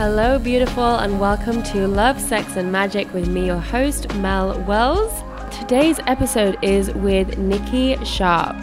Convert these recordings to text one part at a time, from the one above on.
Hello, beautiful, and welcome to Love, Sex, and Magic with me, your host, Mel Wells. Today's episode is with Nikki Sharp.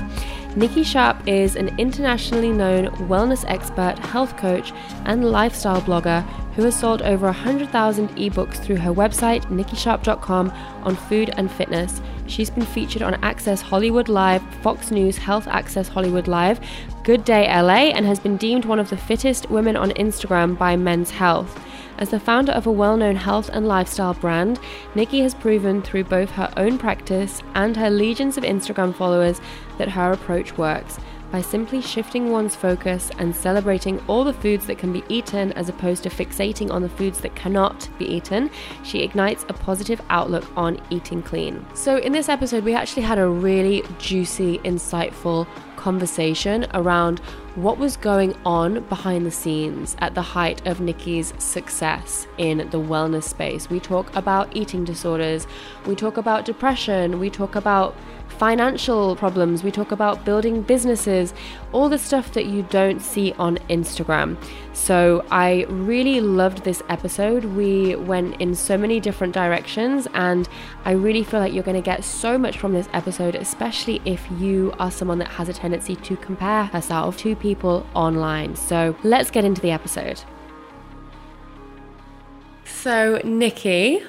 Nikki Sharp is an internationally known wellness expert, health coach, and lifestyle blogger who has sold over 100,000 ebooks through her website, nikkisharp.com, on food and fitness. She's been featured on Access Hollywood Live, Fox News Health Access Hollywood Live, Good Day LA, and has been deemed one of the fittest women on Instagram by Men's Health. As the founder of a well known health and lifestyle brand, Nikki has proven through both her own practice and her legions of Instagram followers that her approach works by simply shifting one's focus and celebrating all the foods that can be eaten as opposed to fixating on the foods that cannot be eaten, she ignites a positive outlook on eating clean. So, in this episode, we actually had a really juicy, insightful conversation around what was going on behind the scenes at the height of Nikki's success in the wellness space. We talk about eating disorders, we talk about depression, we talk about financial problems, we talk about building businesses, all the stuff that you don't see on Instagram. So I really loved this episode. We went in so many different directions, and I really feel like you're going to get so much from this episode, especially if you are someone that has a tendency to compare herself to people online. So let's get into the episode. So, Nikki,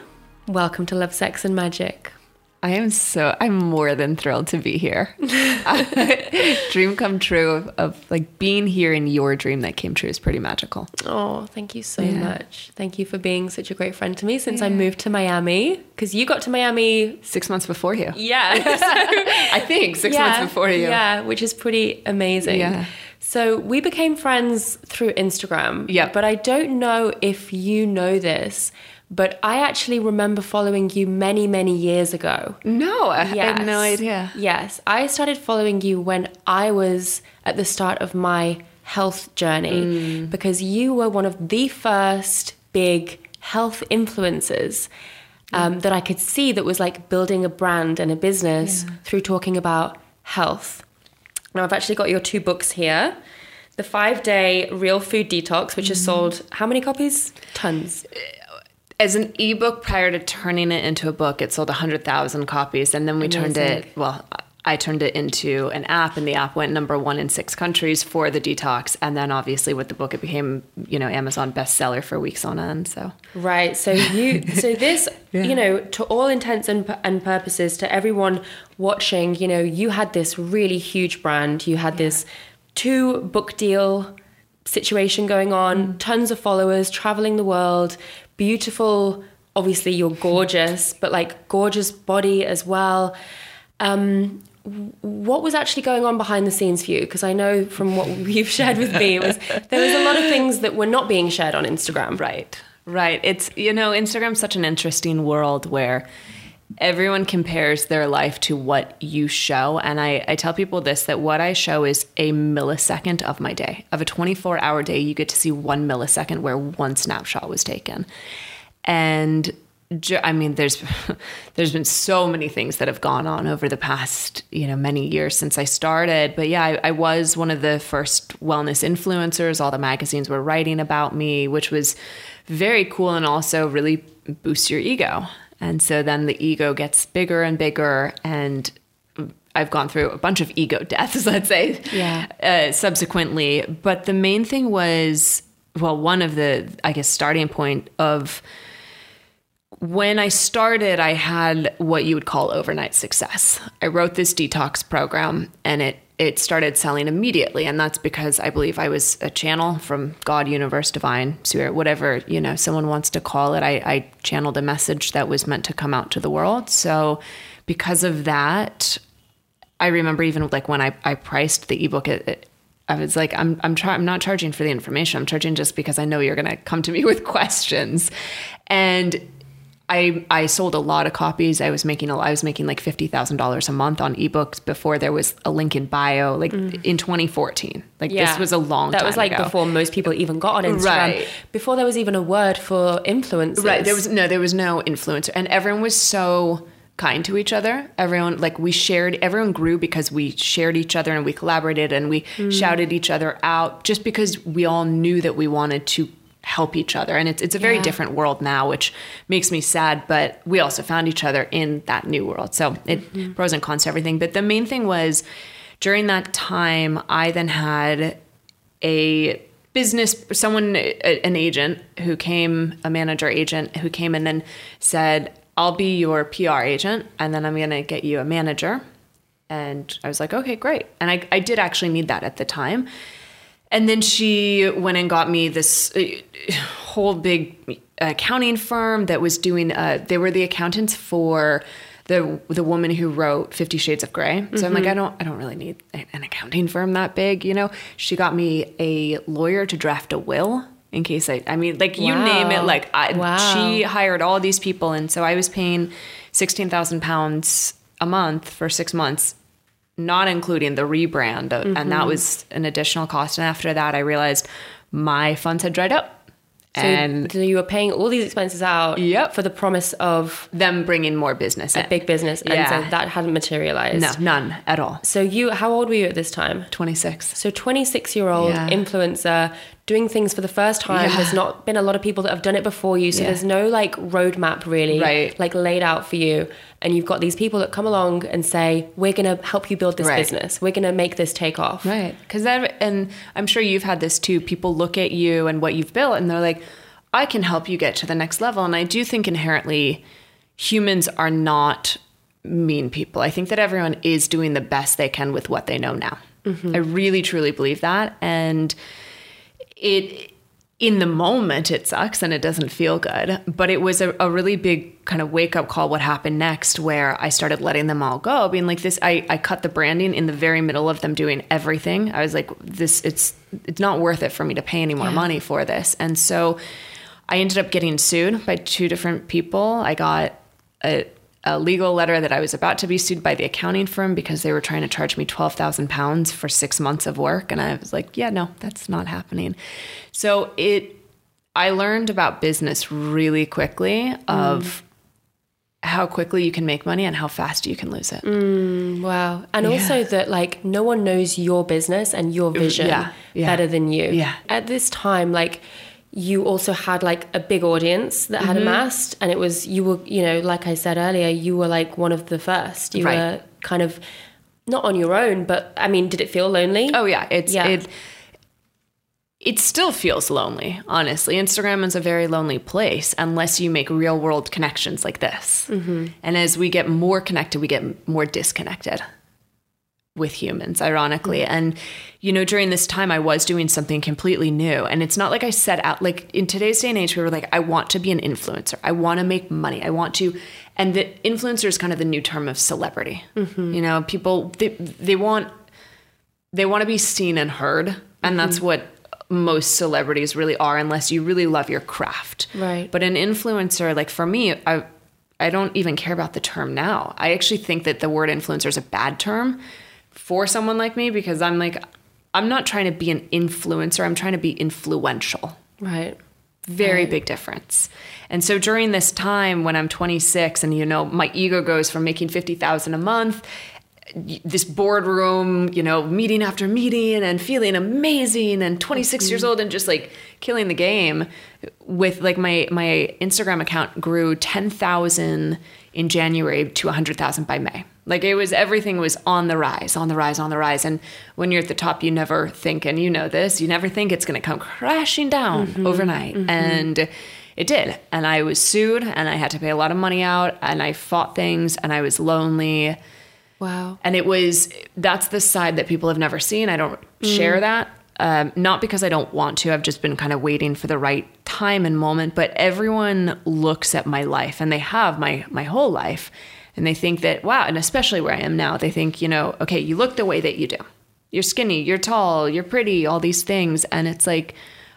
welcome to Love, Sex, and Magic. I am so I'm more than thrilled to be here. dream come true of, of, like being here in your dream that came true is pretty magical. Oh, thank you so yeah. much. Thank you for being such a great friend to me since yeah. I moved to Miami because you got to Miami six months before you. Yeah, I think six yeah, months before you. Yeah, which is pretty amazing. Yeah. So we became friends through Instagram. Yeah, but I don't know if you know this but I actually remember following you many, many years ago. No, I yes. had no idea. Yes, I started following you when I was at the start of my health journey mm. because you were one of the first big health influencers um, that I could see that was like building a brand and a business yeah. through talking about health. Now, I've actually got your two books here. The five day real food detox, which mm. has sold how many copies? Tons as an ebook prior to turning it into a book, it sold 100,000 copies. And then we Amazing. turned it, well, I turned it into an app, and the app went number one in six countries for the detox. And then, obviously, with the book, it became you know Amazon bestseller for weeks on end. So right, so you, so this, yeah. you know, to all intents and, and purposes, to everyone watching, you know, you had this really huge brand. You had yeah. this two book deal situation going on, mm. tons of followers, traveling the world, beautiful. Obviously, you're gorgeous, but like gorgeous body as well. Um, what was actually going on behind the scenes for you? Because I know from what you've shared with me, was there was a lot of things that were not being shared on Instagram. Right, right. It's you know, Instagram's such an interesting world where everyone compares their life to what you show. And I, I tell people this that what I show is a millisecond of my day. Of a 24 hour day, you get to see one millisecond where one snapshot was taken. And I mean, there's there's been so many things that have gone on over the past you know many years since I started. But yeah, I, I, was one of the first wellness influencers. All the magazines were writing about me, which was very cool and also really boosts your ego. And so then the ego gets bigger and bigger. And I've gone through a bunch of ego deaths, let's say, yeah. Uh, subsequently. But the main thing was, well, one of the, I guess, starting point of when I started, I had what you would call overnight success. I wrote this detox program and it it started selling immediately and that's because i believe i was a channel from god universe divine spirit whatever you know someone wants to call it i, I channeled a message that was meant to come out to the world so because of that i remember even like when i, I priced the ebook it, it, I was like, I'm I'm try- I'm not charging for the information. I'm charging just because I know you're going to come to me with questions. And I I sold a lot of copies. I was making a I was making like fifty thousand dollars a month on ebooks before there was a link in bio, like mm. in 2014. Like yeah. this was a long. Time. That was like ago. before most people even got on Instagram. Right. Before there was even a word for influencers. Right. There was no. There was no influencer, and everyone was so kind to each other. Everyone like we shared. Everyone grew because we shared each other and we collaborated and we mm. shouted each other out. Just because we all knew that we wanted to help each other. And it's it's a very Yeah. different world now, which makes me sad. But we also found each other in that new world. So it Mm-hmm. pros and cons to everything. But the main thing was during that time, I then had a business someone an agent who came a manager agent who came and said i'll be your pr agent and then i'm going to get you a manager and i was like okay great and I, I did actually need that at the time and then she went and got me this uh, whole big accounting firm that was doing uh, they were the accountants for the the woman who wrote 50 shades of gray so i'm like i don't i don't really need an accounting firm that big you know? She got me a lawyer to draft a will in case i i mean like you name it like I, Wow. she hired all these people. And so i was paying 16000 pounds a month for six months not including the rebrand and Mm-hmm. that was an additional cost and after that i realized my funds had dried up So, and so you were paying all these expenses out Yep. for the promise of them bringing more business in. big business, and Yeah. so that hadn't materialized. no none at all So you, how old were you at this time? 26 So 26 year old Yeah. influencer doing things for the first time. Yeah. There's not been a lot of people that have done it before you. So Yeah. there's no like roadmap really Right. like laid out for you. And you've got these people that come along and say, we're going to help you build this Right. business. We're going to make this take off. Right. Because that, and I'm sure you've had this too. People look at you and what you've built, and they're like, I can help you get to the next level. And I do think inherently humans are not mean people. I think that everyone is doing the best they can with what they know now. Mm-hmm. I really, truly believe that. And it, in the moment, it sucks and it doesn't feel good. But it was a, a really big kind of wake up call what happened next, where I started letting them all go, being like this. I, I cut the branding in the very middle of them doing everything. I was like, this, it's, it's not worth it for me to pay any more money for this. And so I ended up getting sued by two different people. I got a, a legal letter that I was about to be sued by the accounting firm because they were trying to charge me twelve thousand pounds for six months of work, and I was like, "Yeah, no, that's not happening." So it, I learned about business really quickly of how quickly you can make money and how fast you can lose it. Mm, wow. And also that like no one knows your business and your mm, vision Yeah, yeah. better than you. Yeah. At this time, like you also had like a big audience that Mm-hmm. had amassed and it was you were, you know, like I said earlier, you were like one of the first. You Right. were kind of not on your own, but I mean, did it feel lonely? Oh yeah, it's Yeah. it. It still feels lonely, honestly. Instagram is a very lonely place unless you make real world connections like this. And as we get more connected, we get more disconnected with humans, ironically. Mm-hmm. And, you know, during this time, I was doing something completely new. And it's not like I set out, like in today's day and age, we were like, I want to be an influencer. I want to make money. I want to. And the influencer is kind of the new term of celebrity. Mm-hmm. You know, people, they, they want they want to be seen and heard and that's mm-hmm. what most celebrities really are unless you really love your craft Right. but an influencer like for me i i don't even care about the term now i actually think that the word influencer is a bad term for someone like me because i'm like i'm not trying to be an influencer i'm trying to be influential Right. very big difference. And so during this time when I'm 26 and you know my ego goes from making 50,000 a month this boardroom, you know, meeting after meeting and feeling amazing and 26 years mm-hmm. old and just like killing the game with like my my Instagram account grew 10,000 in January to 100,000 by May. Like it was everything was on the rise, on the rise, on the rise. And when you're at the top you never think and you know this, you never think it's going to come crashing down mm-hmm. overnight. Mm-hmm. And it did. And I was sued and I had to pay a lot of money out and I fought things and I was lonely. Wow. and it was that's the side that people have never seen. I don't mm-hmm. share that. Um, not because i don't want to. I've just been kind of waiting for the right time and moment. But everyone looks at my life and they have my my whole life and they think that wow and especially where i am now they think you know okay you look the way that you do you're skinny you're tall you're pretty all these things and it's like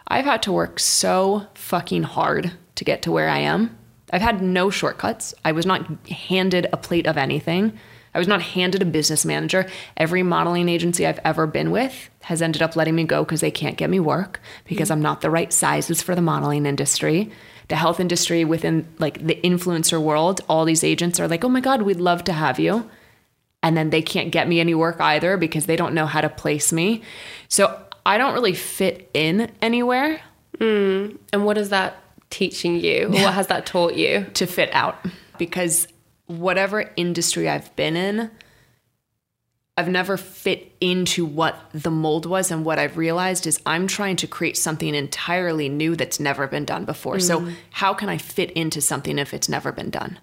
i've had to work so fucking hard to get to where i am I've had no shortcuts. I was not handed a plate of anything. I was not handed a business manager. Every modeling agency I've ever been with has ended up letting me go because they can't get me work because mm-hmm. I'm not the right sizes for the modeling industry. The health industry within like the influencer world, all these agents are like, "Oh my god, we'd love to have you." And then they can't get me any work either because they don't know how to place me. So I don't really fit in anywhere. Mm. And what is that teaching you? What has that taught you? to fit out because whatever industry I've been in, I've never fit into what the mold was. And what I've realized is I'm trying to create something entirely new that's never been done before. So, mm. how can I fit into something if it's never been done?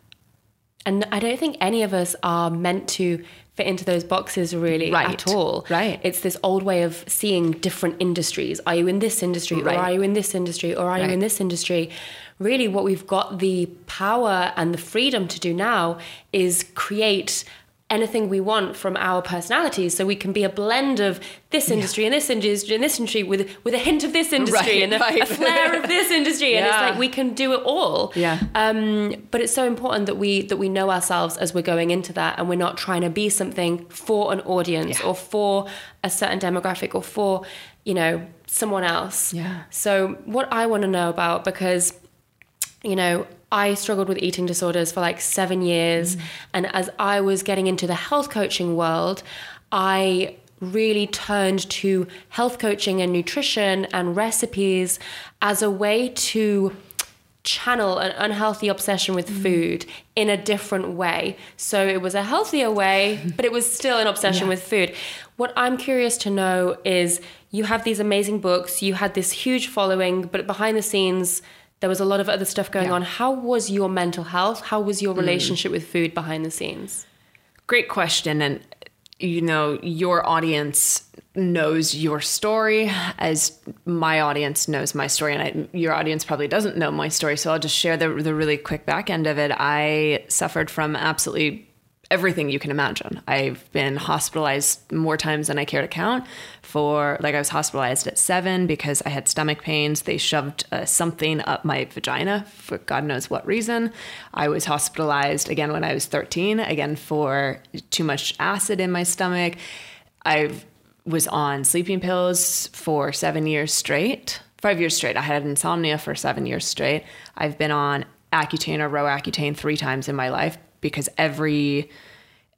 And I don't think any of us are meant to fit into those boxes really Right. at all. Right. It's this old way of seeing different industries. Are you in this industry Right. or are you in this industry or are you in this industry? Really what we've got the power and the freedom to do now is create anything we want from our personalities so we can be a blend of this industry and this industry and this industry with with a hint of this industry Right, and a, right. a flair of this industry and it's like we can do it all Yeah. um, but it's so important that we that we know ourselves as we're going into that, and we're not trying to be something for an audience Yeah. or for a certain demographic or for you know someone else. Yeah. So what I want to know about because you know I struggled with eating disorders for like seven years, Mm. and as I was getting into the health coaching world, I really turned to health coaching and nutrition and recipes as a way to channel an unhealthy obsession with food in a different way. So it was a healthier way, but it was still an obsession with food. What I'm curious to know is you have these amazing books, you had this huge following, but behind the scenes, there was a lot of other stuff going Yeah. on. How was your mental health? How was your mm. relationship with food behind the scenes? Great question. And, you know, your audience knows your story as my audience knows my story. And I, your audience probably doesn't know my story. So I'll just share the, the really quick back end of it. I suffered from absolutely everything you can imagine. I've been hospitalized more times than I care to count. For like, I was hospitalized at seven because I had stomach pains. They shoved uh, something up my vagina for God knows what reason. I was hospitalized again when I was 13, again for too much acid in my stomach. I was on sleeping pills for seven years straight, five years straight. I had insomnia for seven years straight. I've been on Accutane or Roaccutane three times in my life because every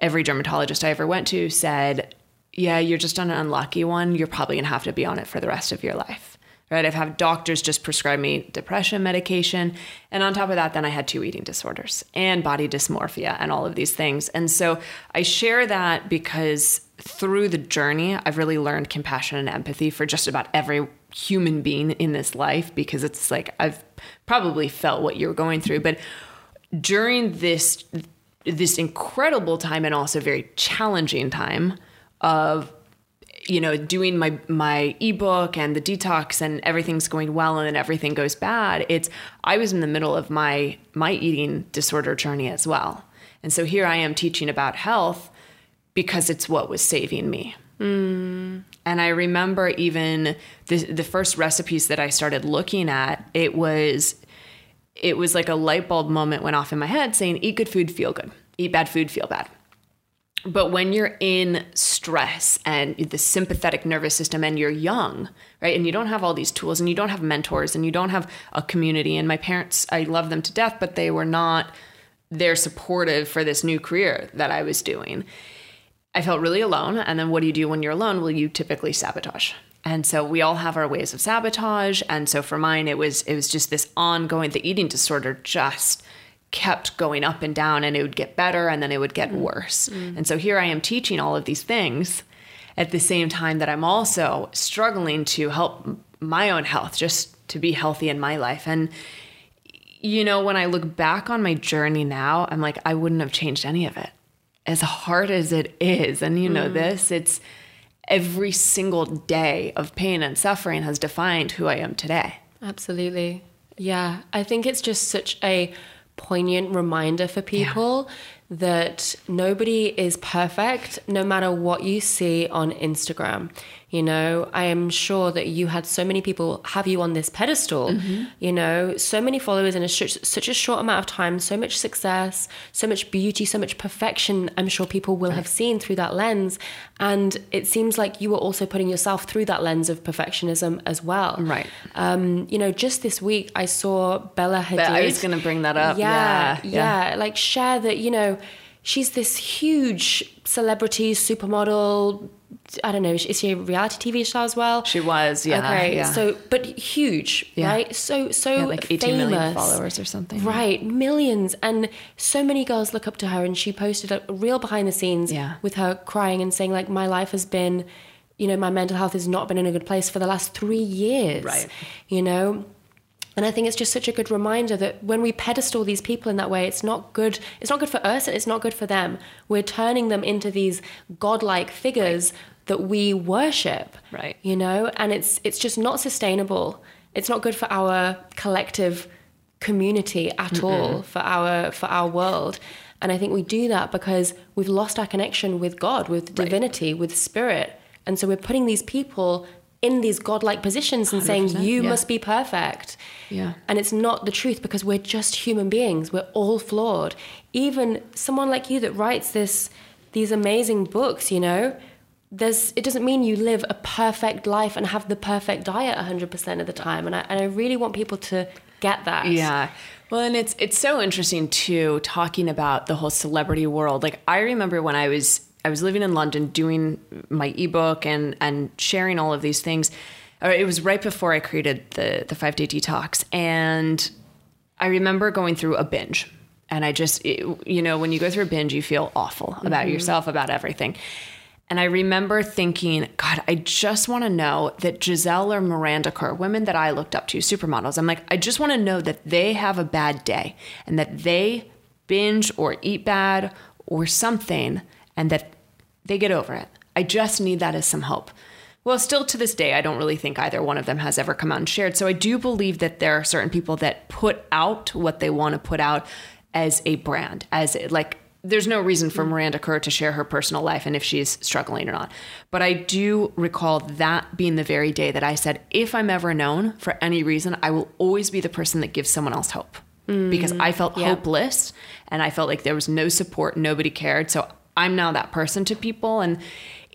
every dermatologist I ever went to said, "Yeah, you're just on an unlucky one. You're probably gonna have to be on it for the rest of your life." Right? I've had doctors just prescribe me depression medication, and on top of that, then I had two eating disorders and body dysmorphia and all of these things. And so I share that because through the journey, I've really learned compassion and empathy for just about every human being in this life because it's like I've probably felt what you're going through, but during this this incredible time and also very challenging time of you know doing my my ebook and the detox and everything's going well and then everything goes bad. It's i was in the middle of my my eating disorder journey as well. And so here i am teaching about health because it's what was saving me. Hmm. And I remember even the the first recipes that I started looking at, it was it was like a light bulb moment went off in my head saying eat good food, feel good. Eat bad food, feel bad. But when you're in stress and the sympathetic nervous system and you're young, right? And you don't have all these tools and you don't have mentors and you don't have a community and my parents, I love them to death, but they were not there supportive for this new career that I was doing. I felt really alone. And then what do you do when you're alone? Well, you typically sabotage. And so we all have our ways of sabotage. And so for mine, it was it was just this ongoing. The eating disorder just kept going up and down, and it would get better, and then it would get mm. worse. Mm. And so here I am teaching all of these things at the same time that I'm also struggling to help my own health, just to be healthy in my life. And you know, when I look back on my journey now, I'm like, I wouldn't have changed any of it. As hard as it is, and you know mm. this, it's every single day of pain and suffering has defined who I am today. Absolutely. Yeah. I think it's just such a poignant reminder for people that nobody is perfect no matter what you see on Instagram. You know, I am sure that you had so many people have you on this pedestal, you know, so many followers in a sh- such a short amount of time, so much success, so much beauty, so much perfection. I'm sure people will have seen through that lens. And it seems like you were also putting yourself through that lens of perfectionism as well. Right. Um, you know, just this week I saw Bella Hadid. But I was going to bring that up. yeah, Yeah. yeah, like share that. You know, she's this huge celebrity, supermodel, I don't know. Is she a reality TV star as well? She was, yeah. Okay, yeah. so but huge, Yeah. right? So so Yeah, like 18 million famous. followers or something. Right, millions, and so many girls look up to her. And she posted a real behind the scenes with her crying and saying like, "My life has been, you know, my mental health has not been in a good place for the last three years." Right. You know. And I think it's just such a good reminder that when we pedestal these people in that way, it's not good. It's not good for us, and it's not good for them. We're turning them into these godlike figures that we worship Right. you know and it's it's just not sustainable it's not good for our collective community at all for our for our world and i think we do that because we've lost our connection with god with divinity with spirit and so we're putting these people in these godlike positions and saying 100%, you yeah. must be perfect Yeah. and it's not the truth because we're just human beings we're all flawed even someone like you that writes this these amazing books you know there's it doesn't mean you live a perfect life and have the perfect diet 100% of the time and I, and I really want people to get that Yeah. Well, and it's it's so interesting too talking about the whole celebrity world. Like I remember when I was I was living in London doing my ebook and and sharing all of these things. Uh, it was right before I created the the 5-day detox and I remember going through a binge. And I just it- you know, when you go through a binge, you feel awful about mm-hmm. yourself, about everything. And I remember thinking, God, I just want to know that Gisele or Miranda Kerr, women that I looked up to, supermodels, I'm like, I just want to know that they have a bad day and that they binge or eat bad or something and that they get over it. I just need that as some hope. Well, still to this day, I don't really think either one of them has ever come out and shared. So I do believe that there are certain people that put out what they want to put out as a brand, as like there's no reason for mm-hmm. Miranda Kerr to share her personal life and if she's struggling or not. But I do recall that being the very day that I said, if I'm ever known for any reason, I will always be the person that gives someone else hope. Because mm, I felt yeah. hopeless and I felt like there was no support, nobody cared. So I'm now that person to people. And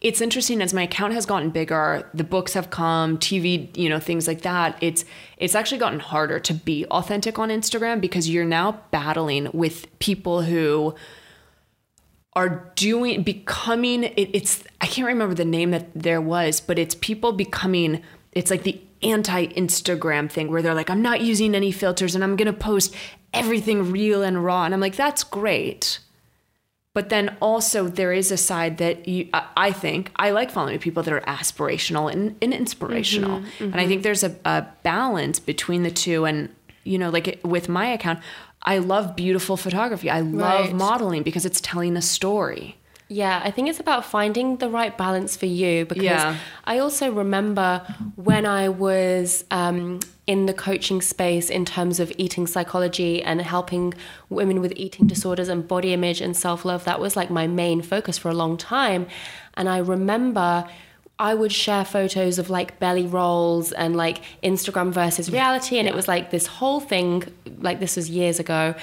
it's interesting as my account has gotten bigger, the books have come, TV, you know, things like that. It's it's actually gotten harder to be authentic on Instagram because you're now battling with people who are doing becoming it, it's i can't remember the name that there was but it's people becoming it's like the anti-instagram thing where they're like i'm not using any filters and i'm going to post everything real and raw and i'm like that's great but then also there is a side that you i I think i like following people that are aspirational and, and inspirational. Mm-hmm, and i mm-hmm. think there's a, a balance between the two. And you know like it, with my account i love beautiful photography. I love Right. modeling because it's telling a story Yeah, I think it's about finding the right balance for you because Yeah. I also remember when I was um, in the coaching space in terms of eating psychology and helping women with eating disorders and body image and self love. That was like my main focus for a long time. And I remember. I would share photos of like belly rolls and like Instagram versus reality. And it was like this whole thing, like this was years ago.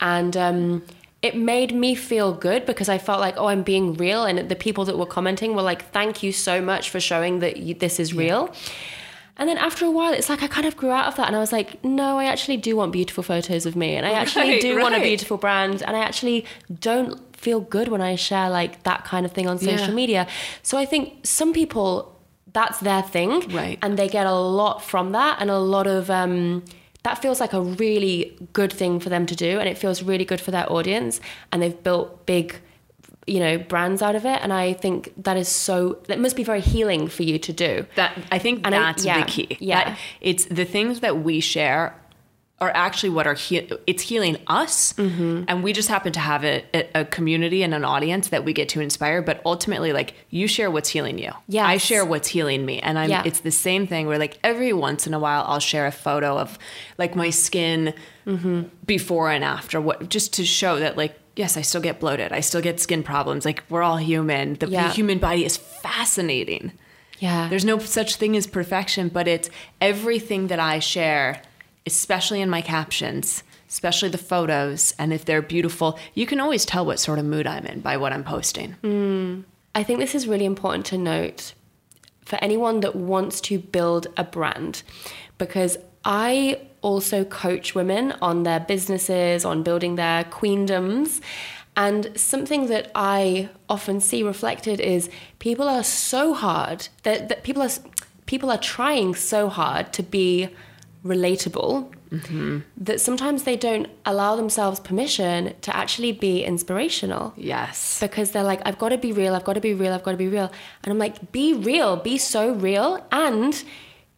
And um, it made me feel good because I felt like, oh, I'm being real. And the people that were commenting were like, thank you so much for showing that you, this is real. And then after a while, it's like I kind of grew out of that. And I was like, no, I actually do want beautiful photos of me. And I actually Right, do want a beautiful brand. And I actually don't feel good when I share like that kind of thing on social Yeah. media. So I think some people, that's their thing. Right. And they get a lot from that and a lot of, um, that feels like a really good thing for them to do. And it feels really good for their audience. And they've built big, you know, brands out of it. And I think that is so, that must be very healing for you to do. that i think And I- that's yeah, the key yeah. That it's the things that we share are actually what are he- it's healing us Mm-hmm. and we just happen to have a, a- community and an audience that we get to inspire but ultimately like you share what's healing you yeah i share what's healing me and i'm Yeah. it's the same thing where like every once in a while i'll share a photo of like my skin Mm-hmm. before and after what just to show that like yes i still get bloated i still get skin problems like we're all human the, the Yeah. human body is fascinating Yeah. there's no such thing as perfection, but it's everything that I share, especially in my captions, especially the photos. And if they're beautiful, you can always tell what sort of mood I'm in by what I'm posting. Mm. I think this is really important to note for anyone that wants to build a brand because I also coach women on their businesses, on building their queendoms. And something that I often see reflected is people are so hard that, that people are people are trying so hard to be relatable mm-hmm. that sometimes they don't allow themselves permission to actually be inspirational. Yes. Because they're like, I've got to be real, I've got to be real, I've got to be real. And I'm like, be real, be so real, and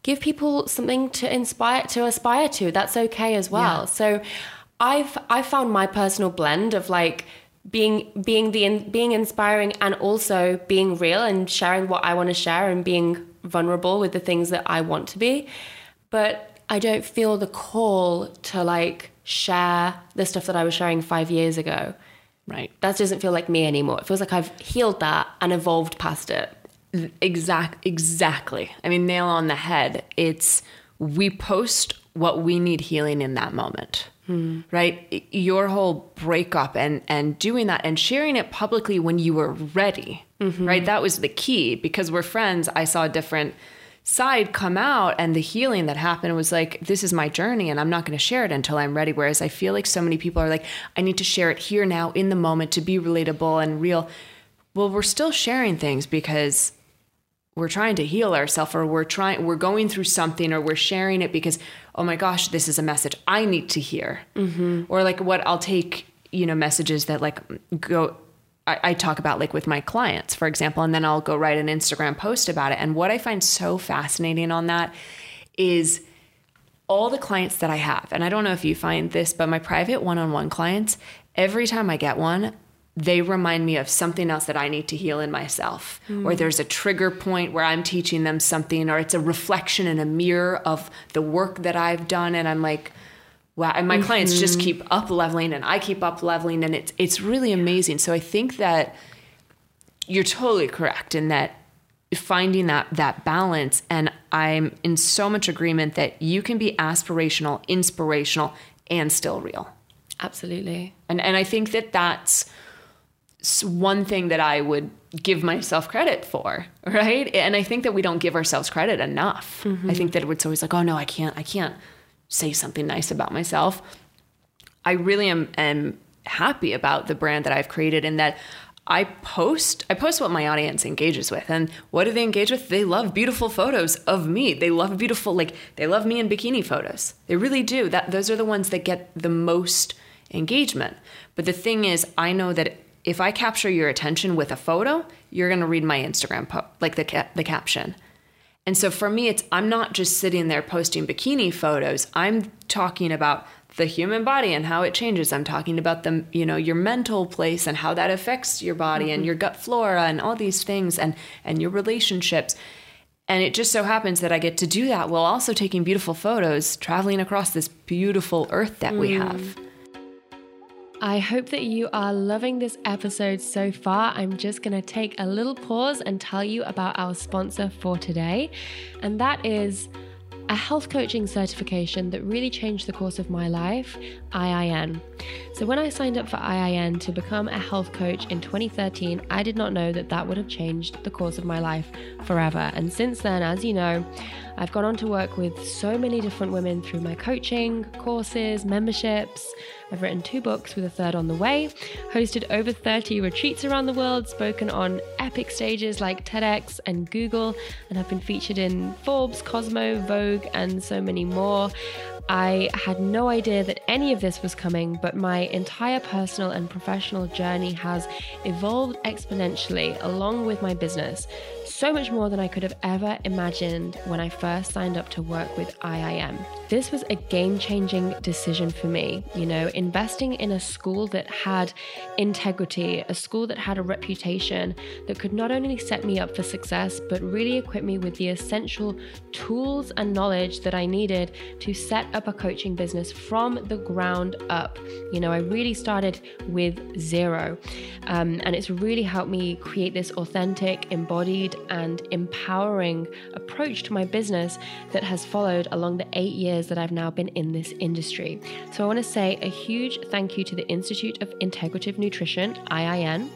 give people something to inspire to aspire to. That's okay as well. Yeah. So I've I found my personal blend of like being being the being inspiring and also being real and sharing what I want to share and being vulnerable with the things that I want to be. But I don't feel the call to like share the stuff that I was sharing 5 years ago. Right. That doesn't feel like me anymore. It feels like I've healed that and evolved past it. Exact exactly. I mean nail on the head. It's we post what we need healing in that moment. Hmm. Right? Your whole breakup and and doing that and sharing it publicly when you were ready. Mm-hmm. Right? That was the key because we're friends. I saw different side come out and the healing that happened was like this is my journey and I'm not going to share it until I'm ready whereas I feel like so many people are like I need to share it here now in the moment to be relatable and real. Well, we're still sharing things because we're trying to heal ourselves or we're trying we're going through something or we're sharing it because oh my gosh this is a message i need to hear mm-hmm. or like what i'll take you know messages that like go I, I, talk about like with my clients for example and then i'll go write an instagram post about it and what i find so fascinating on that is all the clients that i have and i don't know if you find this but my private one-on-one clients every time i get one they remind me of something else that I need to heal in myself. Mm. Or there's a trigger point where I'm teaching them something, or it's a reflection in a mirror of the work that I've done. And I'm like, wow. And my mm-hmm. clients just mm-hmm. keep up leveling and I keep up leveling. And it's, it's really amazing. So I think that you're totally correct in that finding that that balance and i'm in so much agreement that you can be aspirational inspirational and still real absolutely and and i think that that's one thing that I would give myself credit for, right? And I think that we don't give ourselves credit enough. Mm-hmm. I think that it's always like, oh no, I can't, I can't say something nice about myself. I really am, am happy about the brand that I've created in that I post I post what my audience engages with and what do they engage with? They love beautiful photos of me. They love beautiful like they love me in bikini photos. They really do. That those are the ones that get the most engagement. But the thing is I know that if I capture your attention with a photo, you're going to read my Instagram post, like the ca- the caption. And so for me, it's I'm not just sitting there posting bikini photos. I'm talking about the human body and how it changes. I'm talking about the you know your mental place and how that affects your body mm-hmm. and your gut flora and all these things and and your relationships. And it just so happens that I get to do that while also taking beautiful photos, traveling across this beautiful earth that mm. we have. I hope that you are loving this episode so far. I'm just going to take a little pause and tell you about our sponsor for today, and that is a health coaching certification that really changed the course of my life, IIN. So, when I signed up for IIN to become a health coach in 2013, I did not know that that would have changed the course of my life forever. And since then, as you know, I've gone on to work with so many different women through my coaching, courses, memberships. I've written two books with a third on the way, hosted over 30 retreats around the world, spoken on epic stages like TEDx and Google, and have been featured in Forbes, Cosmo, Vogue, and so many more. I had no idea that any of this was coming, but my entire personal and professional journey has evolved exponentially along with my business so much more than I could have ever imagined when I first signed up to work with IIN. This was a game changing decision for me. You know, investing in a school that had integrity, a school that had a reputation that could not only set me up for success, but really equip me with the essential tools and knowledge that I needed to set up a coaching business from the ground up. You know, I really started with zero. Um, and it's really helped me create this authentic, embodied, and empowering approach to my business that has followed along the eight years that I've now been in this industry. So I want to say a huge thank you to the Institute of Integrative Nutrition, IIN,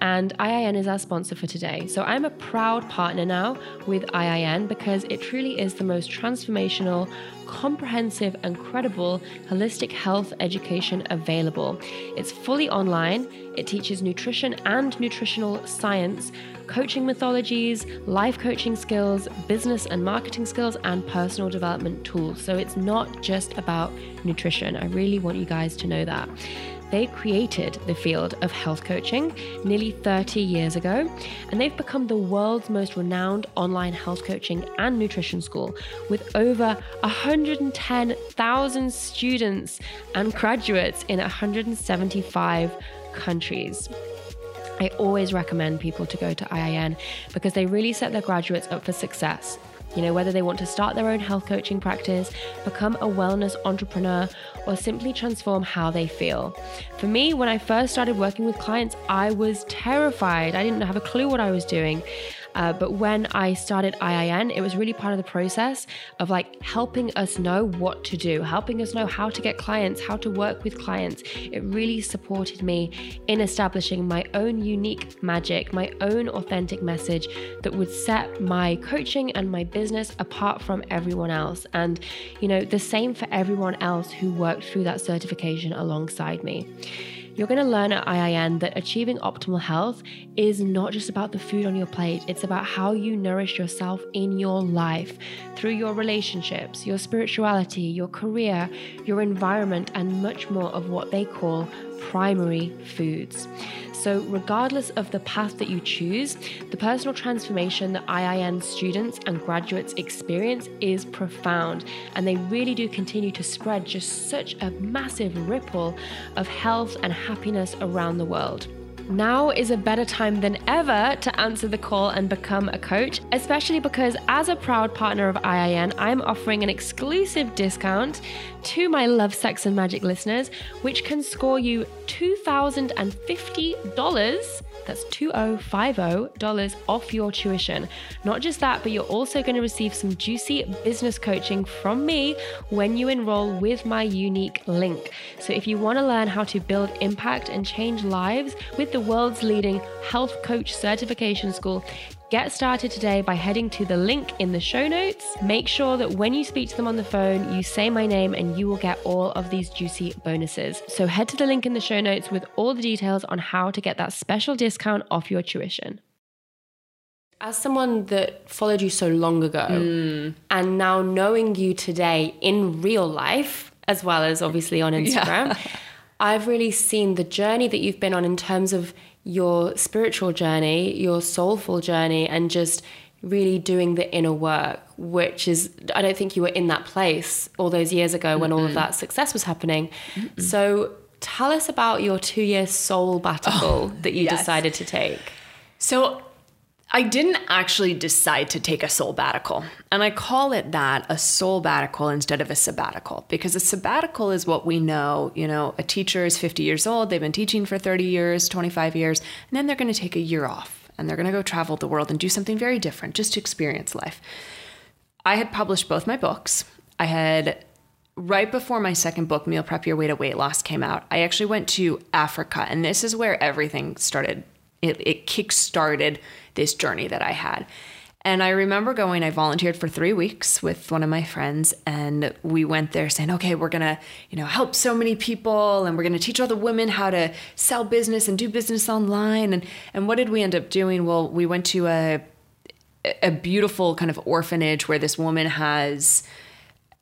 and IIN is our sponsor for today. So I'm a proud partner now with IIN because it truly is the most transformational comprehensive and credible holistic health education available. It's fully online, it teaches nutrition and nutritional science, coaching mythologies, life coaching skills, business and marketing skills, and personal development tools. So it's not just about nutrition. I really want you guys to know that. They created the field of health coaching nearly 30 years ago, and they've become the world's most renowned online health coaching and nutrition school with over 110,000 students and graduates in 175 countries. I always recommend people to go to IIN because they really set their graduates up for success. You know, whether they want to start their own health coaching practice, become a wellness entrepreneur, or simply transform how they feel. For me, when I first started working with clients, I was terrified. I didn't have a clue what I was doing. Uh, but when I started IIN, it was really part of the process of like helping us know what to do, helping us know how to get clients, how to work with clients. It really supported me in establishing my own unique magic, my own authentic message that would set my coaching and my business apart from everyone else. And, you know, the same for everyone else who worked through that certification alongside me. You're going to learn at IIN that achieving optimal health is not just about the food on your plate, it's about how you nourish yourself in your life through your relationships, your spirituality, your career, your environment, and much more of what they call primary foods. So, regardless of the path that you choose, the personal transformation that IIN students and graduates experience is profound, and they really do continue to spread just such a massive ripple of health and happiness around the world. Now is a better time than ever to answer the call and become a coach, especially because as a proud partner of IIN, I'm offering an exclusive discount to my Love, Sex, and Magic listeners, which can score you $2,050. That's $2,050 off your tuition. Not just that, but you're also going to receive some juicy business coaching from me when you enroll with my unique link. So if you want to learn how to build impact and change lives with the world's leading health coach certification school, Get started today by heading to the link in the show notes. Make sure that when you speak to them on the phone, you say my name and you will get all of these juicy bonuses. So head to the link in the show notes with all the details on how to get that special discount off your tuition. As someone that followed you so long ago mm. and now knowing you today in real life, as well as obviously on Instagram, yeah. I've really seen the journey that you've been on in terms of your spiritual journey, your soulful journey, and just really doing the inner work, which is, I don't think you were in that place all those years ago when mm-hmm. all of that success was happening. Mm-hmm. So tell us about your two year soul battle oh, that you yes. decided to take. So I didn't actually decide to take a sabbatical. And I call it that a sabbatical instead of a sabbatical because a sabbatical is what we know. You know, a teacher is 50 years old, they've been teaching for 30 years, 25 years, and then they're going to take a year off and they're going to go travel the world and do something very different just to experience life. I had published both my books. I had right before my second book, Meal Prep Your Way to Weight Loss, came out, I actually went to Africa, and this is where everything started. It, it kick started this journey that I had. And I remember going, I volunteered for three weeks with one of my friends, and we went there saying, okay, we're gonna, you know, help so many people, and we're gonna teach all the women how to sell business and do business online. And and what did we end up doing? Well, we went to a a beautiful kind of orphanage where this woman has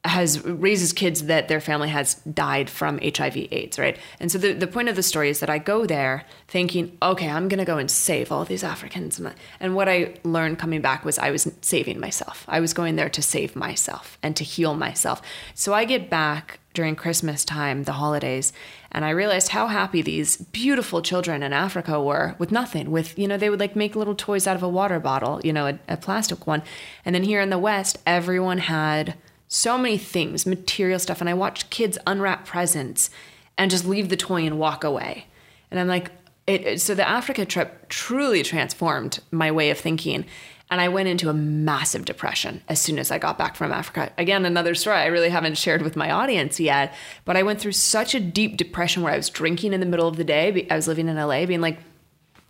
has raises kids that their family has died from HIV AIDS, right? And so the, the point of the story is that I go there thinking, okay, I'm gonna go and save all these Africans. And what I learned coming back was I was saving myself. I was going there to save myself and to heal myself. So I get back during Christmas time, the holidays, and I realized how happy these beautiful children in Africa were with nothing. With, you know, they would like make little toys out of a water bottle, you know, a, a plastic one. And then here in the West, everyone had so many things, material stuff. And I watch kids unwrap presents and just leave the toy and walk away. And I'm like, it, so the Africa trip truly transformed my way of thinking. And I went into a massive depression as soon as I got back from Africa. Again, another story I really haven't shared with my audience yet, but I went through such a deep depression where I was drinking in the middle of the day. I was living in LA, being like,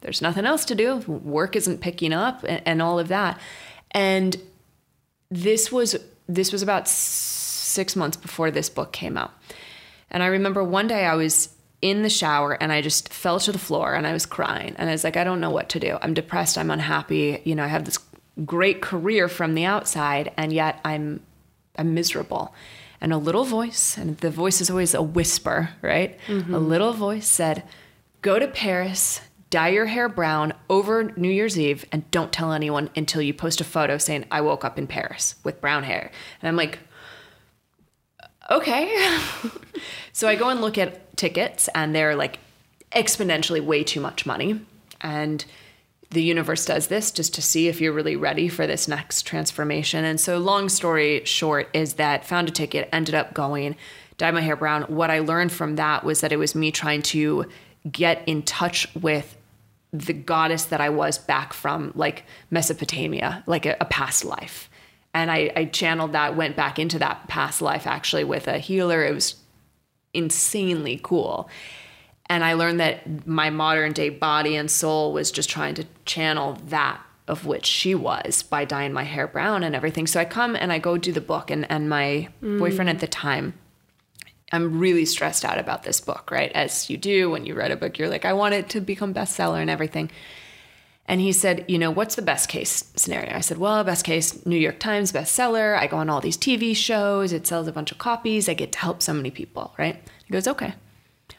there's nothing else to do. Work isn't picking up and, and all of that. And this was this was about six months before this book came out. And I remember one day I was in the shower and I just fell to the floor and I was crying. And I was like, I don't know what to do. I'm depressed. I'm unhappy. You know, I have this great career from the outside, and yet I'm I'm miserable. And a little voice, and the voice is always a whisper, right? Mm-hmm. A little voice said, Go to Paris, dye your hair brown over New Year's Eve, and don't tell anyone until you post a photo saying, I woke up in Paris with brown hair. And I'm like, okay. so I go and look at tickets, and they're like exponentially way too much money. And the universe does this just to see if you're really ready for this next transformation. And so, long story short, is that found a ticket, ended up going, dyed my hair brown. What I learned from that was that it was me trying to get in touch with the goddess that I was back from like Mesopotamia, like a, a past life and I, I channeled that, went back into that past life actually with a healer. It was insanely cool. And I learned that my modern day body and soul was just trying to channel that of which she was by dyeing my hair brown and everything. So I come and I go do the book, and, and my mm. boyfriend at the time, I'm really stressed out about this book, right? As you do when you read a book, you're like, I want it to become bestseller and everything. And he said, You know, what's the best case scenario? I said, Well, best case, New York Times bestseller. I go on all these TV shows. It sells a bunch of copies. I get to help so many people, right? He goes, Okay.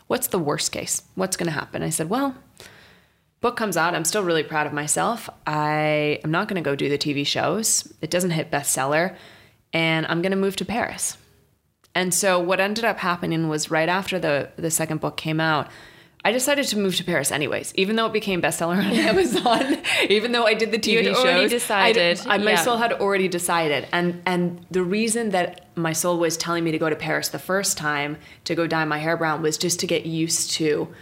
What's the worst case? What's going to happen? I said, Well, book comes out. I'm still really proud of myself. I am not going to go do the TV shows. It doesn't hit bestseller. And I'm going to move to Paris. And so what ended up happening was right after the, the second book came out, I decided to move to Paris anyways, even though it became bestseller on Amazon, even though I did the TV you shows. already decided. I, I, my yeah. soul had already decided. And and the reason that my soul was telling me to go to Paris the first time to go dye my hair brown was just to get used to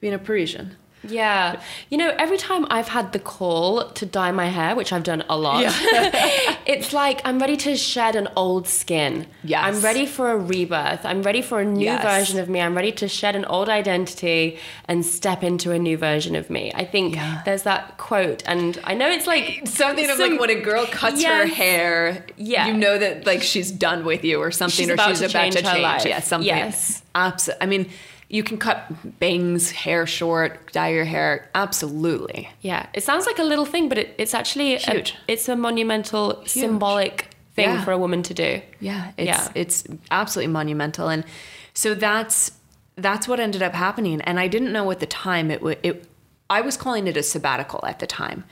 being a Parisian. Yeah. You know, every time I've had the call to dye my hair, which I've done a lot, yeah. it's like I'm ready to shed an old skin. Yes. I'm ready for a rebirth. I'm ready for a new yes. version of me. I'm ready to shed an old identity and step into a new version of me. I think yeah. there's that quote, and I know it's like something some, of like when a girl cuts yes. her hair, yeah. you know that like she's done with you or something, she's or about she's to about to change. Her Life. Yeah, something. Yes. Absolutely. I mean, you can cut bangs, hair short, dye your hair. Absolutely. Yeah, it sounds like a little thing, but it, it's actually huge. A, it's a monumental, huge. symbolic thing yeah. for a woman to do. Yeah, it's yeah. it's absolutely monumental, and so that's that's what ended up happening. And I didn't know at the time it would. It, I was calling it a sabbatical at the time.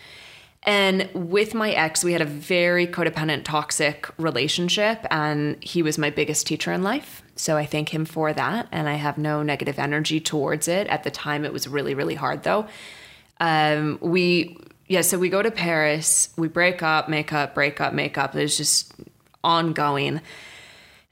And with my ex, we had a very codependent, toxic relationship, and he was my biggest teacher in life. So I thank him for that, and I have no negative energy towards it. At the time, it was really, really hard though. Um, we, yeah, so we go to Paris, we break up, make up, break up, make up. It was just ongoing.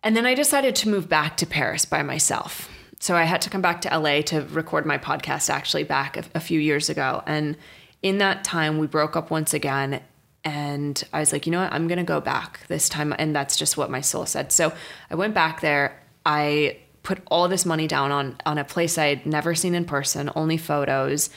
And then I decided to move back to Paris by myself. So I had to come back to LA to record my podcast actually back a, a few years ago. And in that time, we broke up once again. And I was like, you know what? I'm going to go back this time. And that's just what my soul said. So I went back there. I put all this money down on, on a place I'd never seen in person, only photos.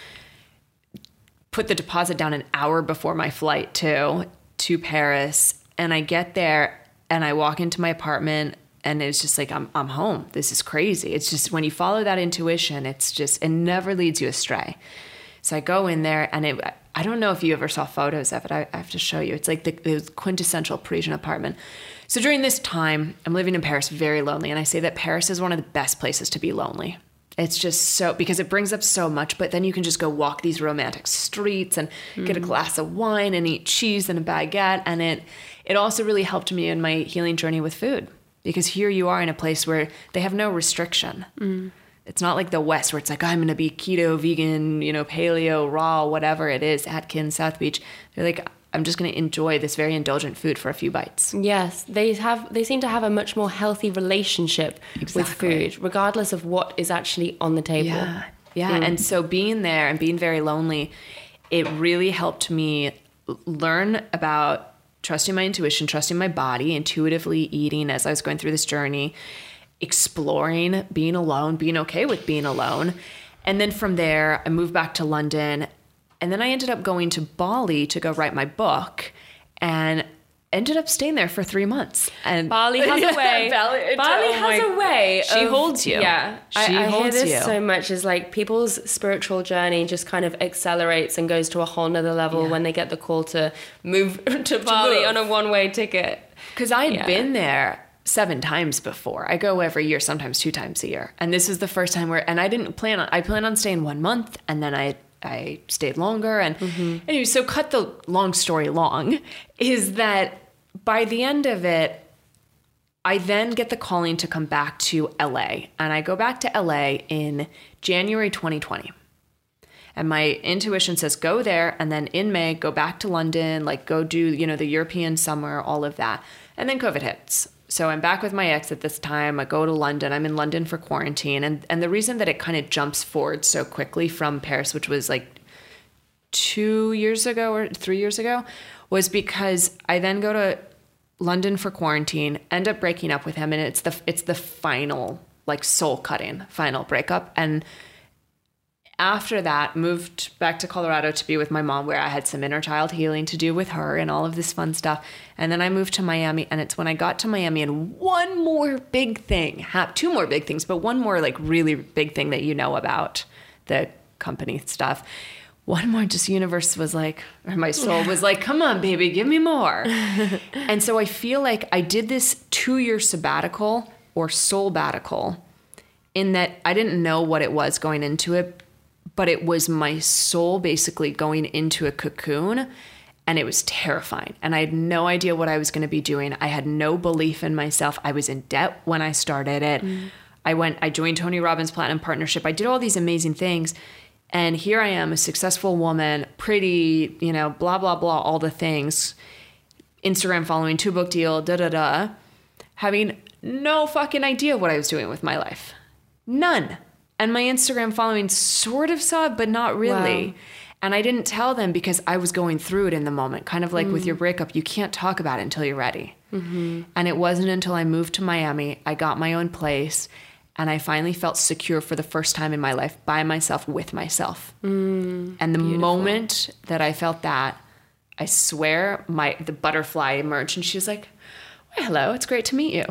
Put the deposit down an hour before my flight to to Paris. And I get there and I walk into my apartment and it's just like I'm I'm home. This is crazy. It's just when you follow that intuition, it's just it never leads you astray. So I go in there, and it, I don't know if you ever saw photos of it. I, I have to show you. It's like the, the quintessential Parisian apartment. So during this time, I'm living in Paris, very lonely, and I say that Paris is one of the best places to be lonely. It's just so because it brings up so much, but then you can just go walk these romantic streets and mm. get a mm-hmm. glass of wine and eat cheese and a baguette, and it it also really helped me in my healing journey with food because here you are in a place where they have no restriction. Mm it's not like the West where it's like, I'm going to be keto, vegan, you know, paleo, raw, whatever it is, Atkins, South Beach. They're like, I'm just going to enjoy this very indulgent food for a few bites. Yes, they have. They seem to have a much more healthy relationship exactly. with food, regardless of what is actually on the table. Yeah, yeah. Mm. And so being there and being very lonely, it really helped me learn about trusting my intuition, trusting my body, intuitively eating as I was going through this journey, exploring being alone, being okay with being alone. And then from there, I moved back to London. And then I ended up going to Bali to go write my book. And ended up staying there for three months. And Bali has a way. Bali, Bali has a way. She of- holds you. Yeah, She I, I holds hear this you. so much. Is like people's spiritual journey just kind of accelerates and goes to a whole nother level Yeah. when they get the call to move to Bali move. on a one-way ticket. Because I had Yeah. been there seven times before. I go every year, sometimes two times a year. And this is the first time where, and I didn't plan on, I planned on staying one month and then I, I stayed longer. And mm-hmm. anyway, so cut the long story long is that by the end of it, I then get the calling to come back to LA. And I go back to LA in January 2020. And my intuition says go there and then in May go back to London, like go do, you know, the European summer, all of that. And then COVID hits. So I'm back with my ex at this time. I go to London. I'm in London for quarantine. And and the reason that it kind of jumps forward so quickly from Paris, which was like two years ago or three years ago, was because I then go to London for quarantine, end up breaking up with him, and it's the it's the final like soul cutting final breakup. And after that, moved back to Colorado to be with my mom, where I had some inner child healing to do with her and all of this fun stuff. And then I moved to Miami, and it's when I got to Miami, and one more big thing, two more big things, but one more like really big thing that you know about the company stuff. One more, just universe was like, or my soul was like, come on, baby, give me more. and so I feel like I did this two year sabbatical or soul sabbatical in that I didn't know what it was going into it, but it was my soul basically going into a cocoon and it was terrifying. And I had no idea what I was going to be doing. I had no belief in myself. I was in debt when I started it. Mm. I went I joined Tony Robbins Platinum Partnership. I did all these amazing things. And here I am, a successful woman, pretty, you know, blah blah blah all the things. Instagram following, two book deal, da da da, having no fucking idea what I was doing with my life. None. And my Instagram following sort of saw it, but not really. Wow. And I didn't tell them because I was going through it in the moment. Kind of like with your mm. breakup, you can't talk about it until you're ready. Mm-hmm. And it wasn't until I moved to Miami, I got my own place, and I finally felt secure for the first time in my life by myself with myself. Mm, and the moment that I felt that, I swear my the butterfly emerged, and she was like, well, "Hello, it's great to meet you."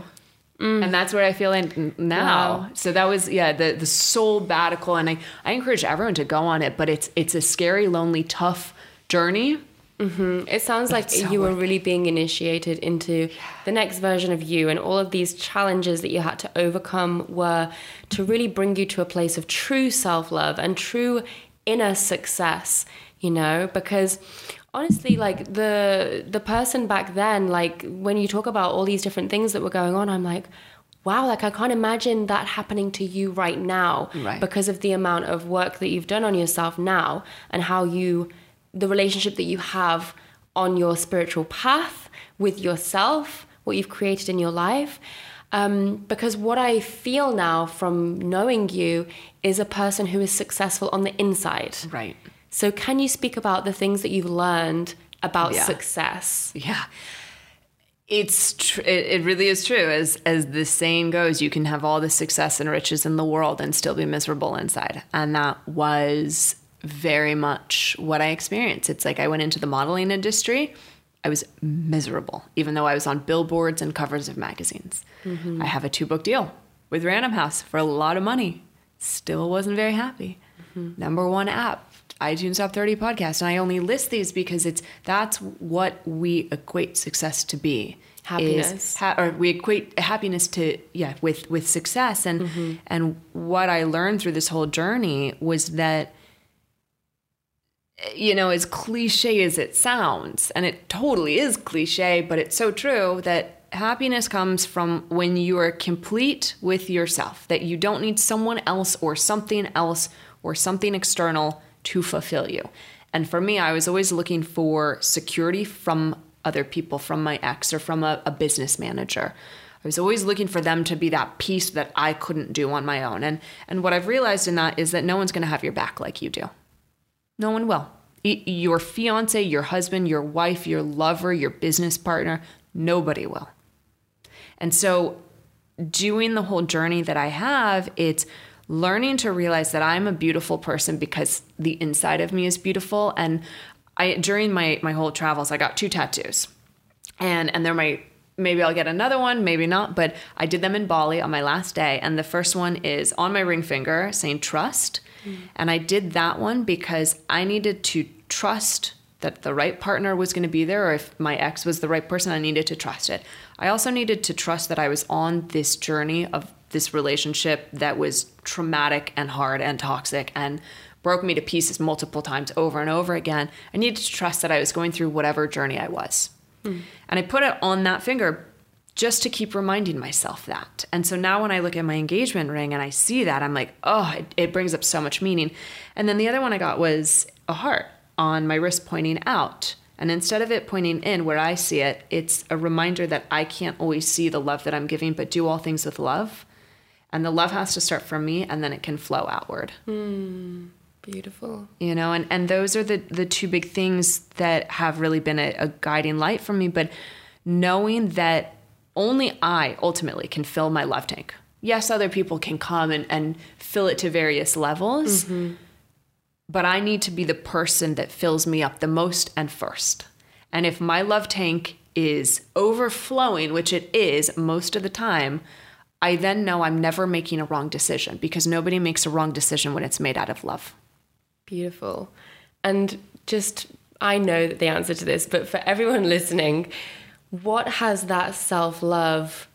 Mm. And that's what I feel like now. Wow. So that was yeah the the soul sabbatical, and I I encourage everyone to go on it, but it's it's a scary, lonely, tough journey. Mm-hmm. It sounds like so you were really being initiated into the next version of you, and all of these challenges that you had to overcome were to really bring you to a place of true self love and true inner success, you know, because honestly like the the person back then like when you talk about all these different things that were going on i'm like wow like i can't imagine that happening to you right now Right. because of the amount of work that you've done on yourself now and how you the relationship that you have on your spiritual path with yourself what you've created in your life um, because what i feel now from knowing you is a person who is successful on the inside Right. So, can you speak about the things that you've learned about Yeah. success? Yeah. It's tr- it, it really is true. As as the saying goes you can have all the success and riches in the world and still be miserable inside. And that was very much what I experienced. It's like I went into the modeling industry I was miserable even though I was on billboards and covers of magazines. Mm-hmm. I have a two book deal with Random House for a lot of money. Still wasn't very happy. Mm-hmm. Number one app iTunes Top 30 podcast. And I only list these because it's that's what we equate success to be. Happiness. ha- or we equate happiness to yeah with with success and mm-hmm. and what I learned through this whole journey was that you know as cliche as it sounds and it totally is cliche but it's so true that happiness comes from when you are complete with yourself that you don't need someone else or something else or something external to fulfill you and for me i was always looking for security from other people from my ex or from a, a business manager I was always looking for them to be that piece that I couldn't do on my own. And and what I've realized in that is that no one's going to have your back like you do. No one will. Your fiance, your husband, your wife, your lover, your business partner, nobody will. And so, doing the whole journey that I have, it's learning to realize that I'm a beautiful person because the inside of me is beautiful. And I during my my whole travels, I got two tattoos. and and there might maybe I'll get another one, maybe not, but I did them in Bali on my last day. And the first one is on my ring finger saying trust. Mm. And I did that one because I needed to trust that the right partner was going to be there, or if my ex was the right person, I needed to trust it. I also needed to trust that I was on this journey of this relationship that was traumatic and hard and toxic and broke me to pieces multiple times over and over again. I needed to trust that I was going through whatever journey I was. Mm. And I put it on that finger just to keep reminding myself that. And so now when I look at my engagement ring and I see that, I'm like, oh, it, it, brings up so much meaning. And then the other one I got was a heart on my wrist pointing out. And instead of it pointing in where I see it, it's a reminder that I can't always see the love that I'm giving, but do all things with love. And the love has to start from me and then it can flow outward. Mm. Beautiful. You know, and, and those are the, the two big things that have really been a, a guiding light for me. But knowing that only I ultimately can fill my love tank. Yes, other people can come and, and fill it to various levels, mm-hmm. but I need to be the person that fills me up the most and first. And if my love tank is overflowing, which it is most of the time, I then know I'm never making a wrong decision because nobody makes a wrong decision when it's made out of love. Beautiful. And just, I know that the answer to this, but for everyone listening, what has that self love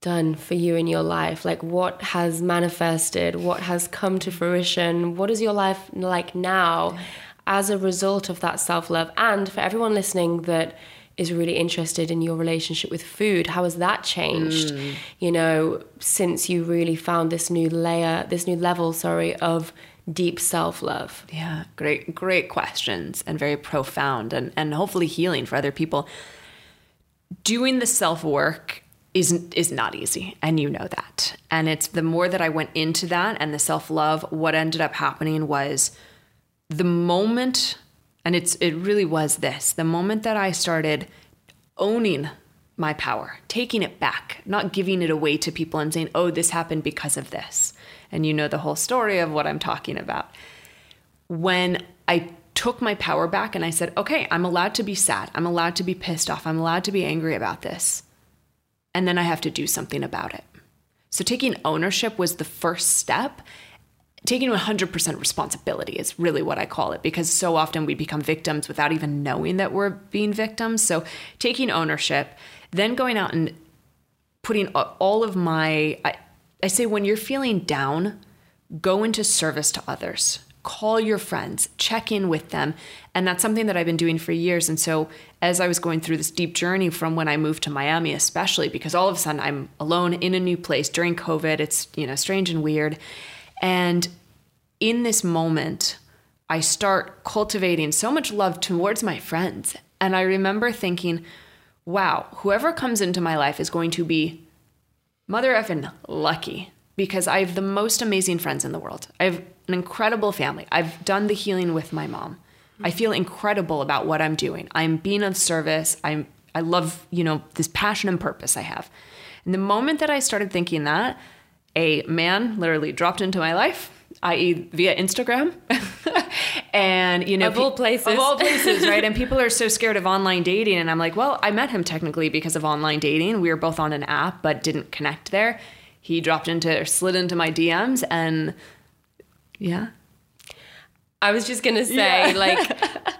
done for you in your life? Like, what has manifested? What has come to fruition? What is your life like now as a result of that self love? And for everyone listening that is really interested in your relationship with food, how has that changed? Mm. You know, since you really found this new layer, this new level, sorry, of deep self love? Yeah, great, great questions and very profound and, and hopefully healing for other people. Doing the self work is is not easy and you know that. And it's the more that I went into that and the self love, what ended up happening was the moment and it's it really was this, the moment that I started owning my power, taking it back, not giving it away to people and saying, "Oh, this happened because of this." and you know the whole story of what I'm talking about. When I took my power back and I said, okay, I'm allowed to be sad. I'm allowed to be pissed off. I'm allowed to be angry about this. And then I have to do something about it. So taking ownership was the first step. Taking 100% responsibility is really what I call it because so often we become victims without even knowing that we're being victims. So taking ownership, then going out and putting all of my, I say when you're feeling down, go into service to others. Call your friends, check in with them. And that's something that I've been doing for years. And so, as I was going through this deep journey from when I moved to Miami, especially because all of a sudden I'm alone in a new place during COVID, it's, you know, strange and weird. And in this moment, I start cultivating so much love towards my friends. And I remember thinking, wow, whoever comes into my life is going to be mother effing lucky because I have the most amazing friends in the world. I have an incredible family. I've done the healing with my mom. I feel incredible about what I'm doing. I'm being of service. I'm I love, you know, this passion and purpose I have. And the moment that I started thinking that, a man literally dropped into my life, i.e., via Instagram. and you know, of all places, of all places, right? and people are so scared of online dating, and I'm like, well, I met him technically because of online dating. We were both on an app, but didn't connect there. He dropped into, or slid into my DMs, and yeah. I was just gonna say, yeah. like,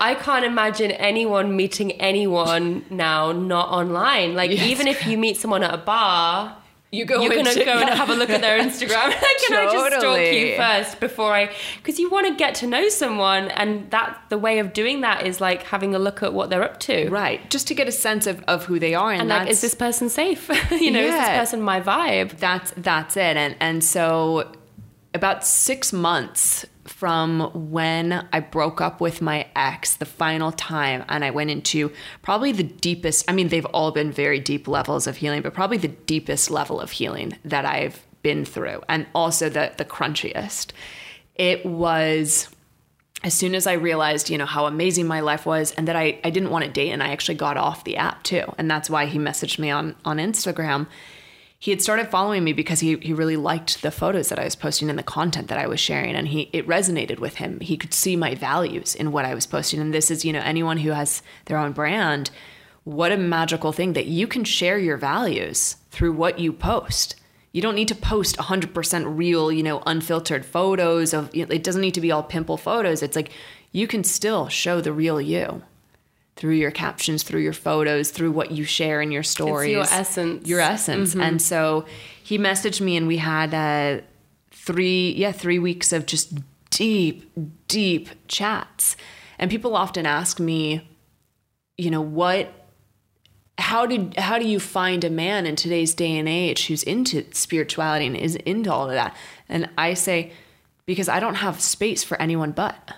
I can't imagine anyone meeting anyone now not online. Like, yes. even if you meet someone at a bar, you go. You're gonna go and have a look at their Instagram. Can totally. I just stalk you first before I? Because you want to get to know someone, and that the way of doing that is like having a look at what they're up to. Right. Just to get a sense of, of who they are, and, and like, is this person safe? you know, yeah. is this person my vibe? That's that's it. And and so about six months from when I broke up with my ex the final time and I went into probably the deepest, I mean, they've all been very deep levels of healing, but probably the deepest level of healing that I've been through and also the, the crunchiest. It was as soon as I realized, you know, how amazing my life was and that I, I didn't want to date and I actually got off the app too. And that's why he messaged me on, on Instagram he had started following me because he, he really liked the photos that I was posting and the content that I was sharing and he it resonated with him. He could see my values in what I was posting. And this is, you know, anyone who has their own brand, what a magical thing that you can share your values through what you post. You don't need to post 100% real, you know, unfiltered photos of it doesn't need to be all pimple photos. It's like you can still show the real you through your captions, through your photos, through what you share in your stories. your essence. Your essence. And so he messaged me and we had uh, three, yeah, three weeks of just deep, deep chats. And people often ask me, you know, what how did how do you find a man in today's day and age who's into spirituality and is into all of that? And I say, because I don't have space for anyone but.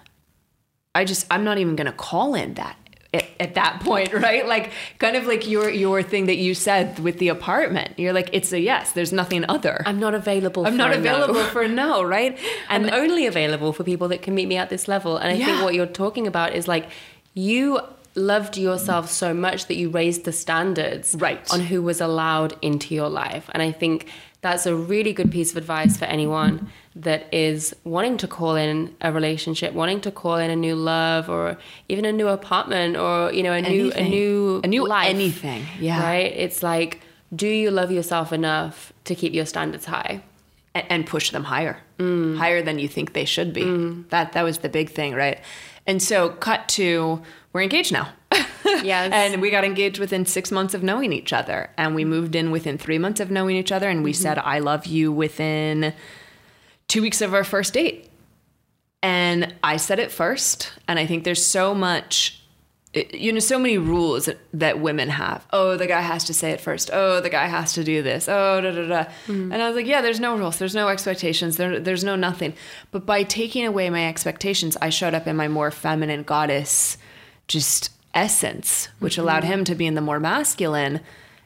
I just I'm not even gonna call in that at, at that point, right? Like kind of like your your thing that you said with the apartment. You're like, it's a yes, there's nothing other. I'm not available. I'm for not a no. available for no, right? I'm only available for people that can meet me at this level. And I think what you're talking about is like you loved yourself so much that you raised the standards Right. on who was allowed into your life. And I think that's a really good piece of advice for anyone that is wanting to call in a relationship, wanting to call in a new love or even a new apartment or you know a new a new A new life, anything. Yeah. Right? It's like do you love yourself enough to keep your standards high? and, and push them higher, mm. higher than you think they should be. Mm. That that was the big thing, right? And so, cut to we're engaged now. Yes. and we got engaged within six months of knowing each other, and we moved in within three months of knowing each other, and we mm-hmm. said "I love you" within two weeks of our first date. And I said it first, and I think there's so much eh, you know so many rules that, women have. Oh the guy has to say it first. Oh the guy has to do this. Oh da da da. Mm-hmm. And i was like yeah there's no rules. There's no expectations. There, there's no nothing. But by taking away my expectations i showed up in my more feminine goddess just essence which allowed mm-hmm. him to be in the more masculine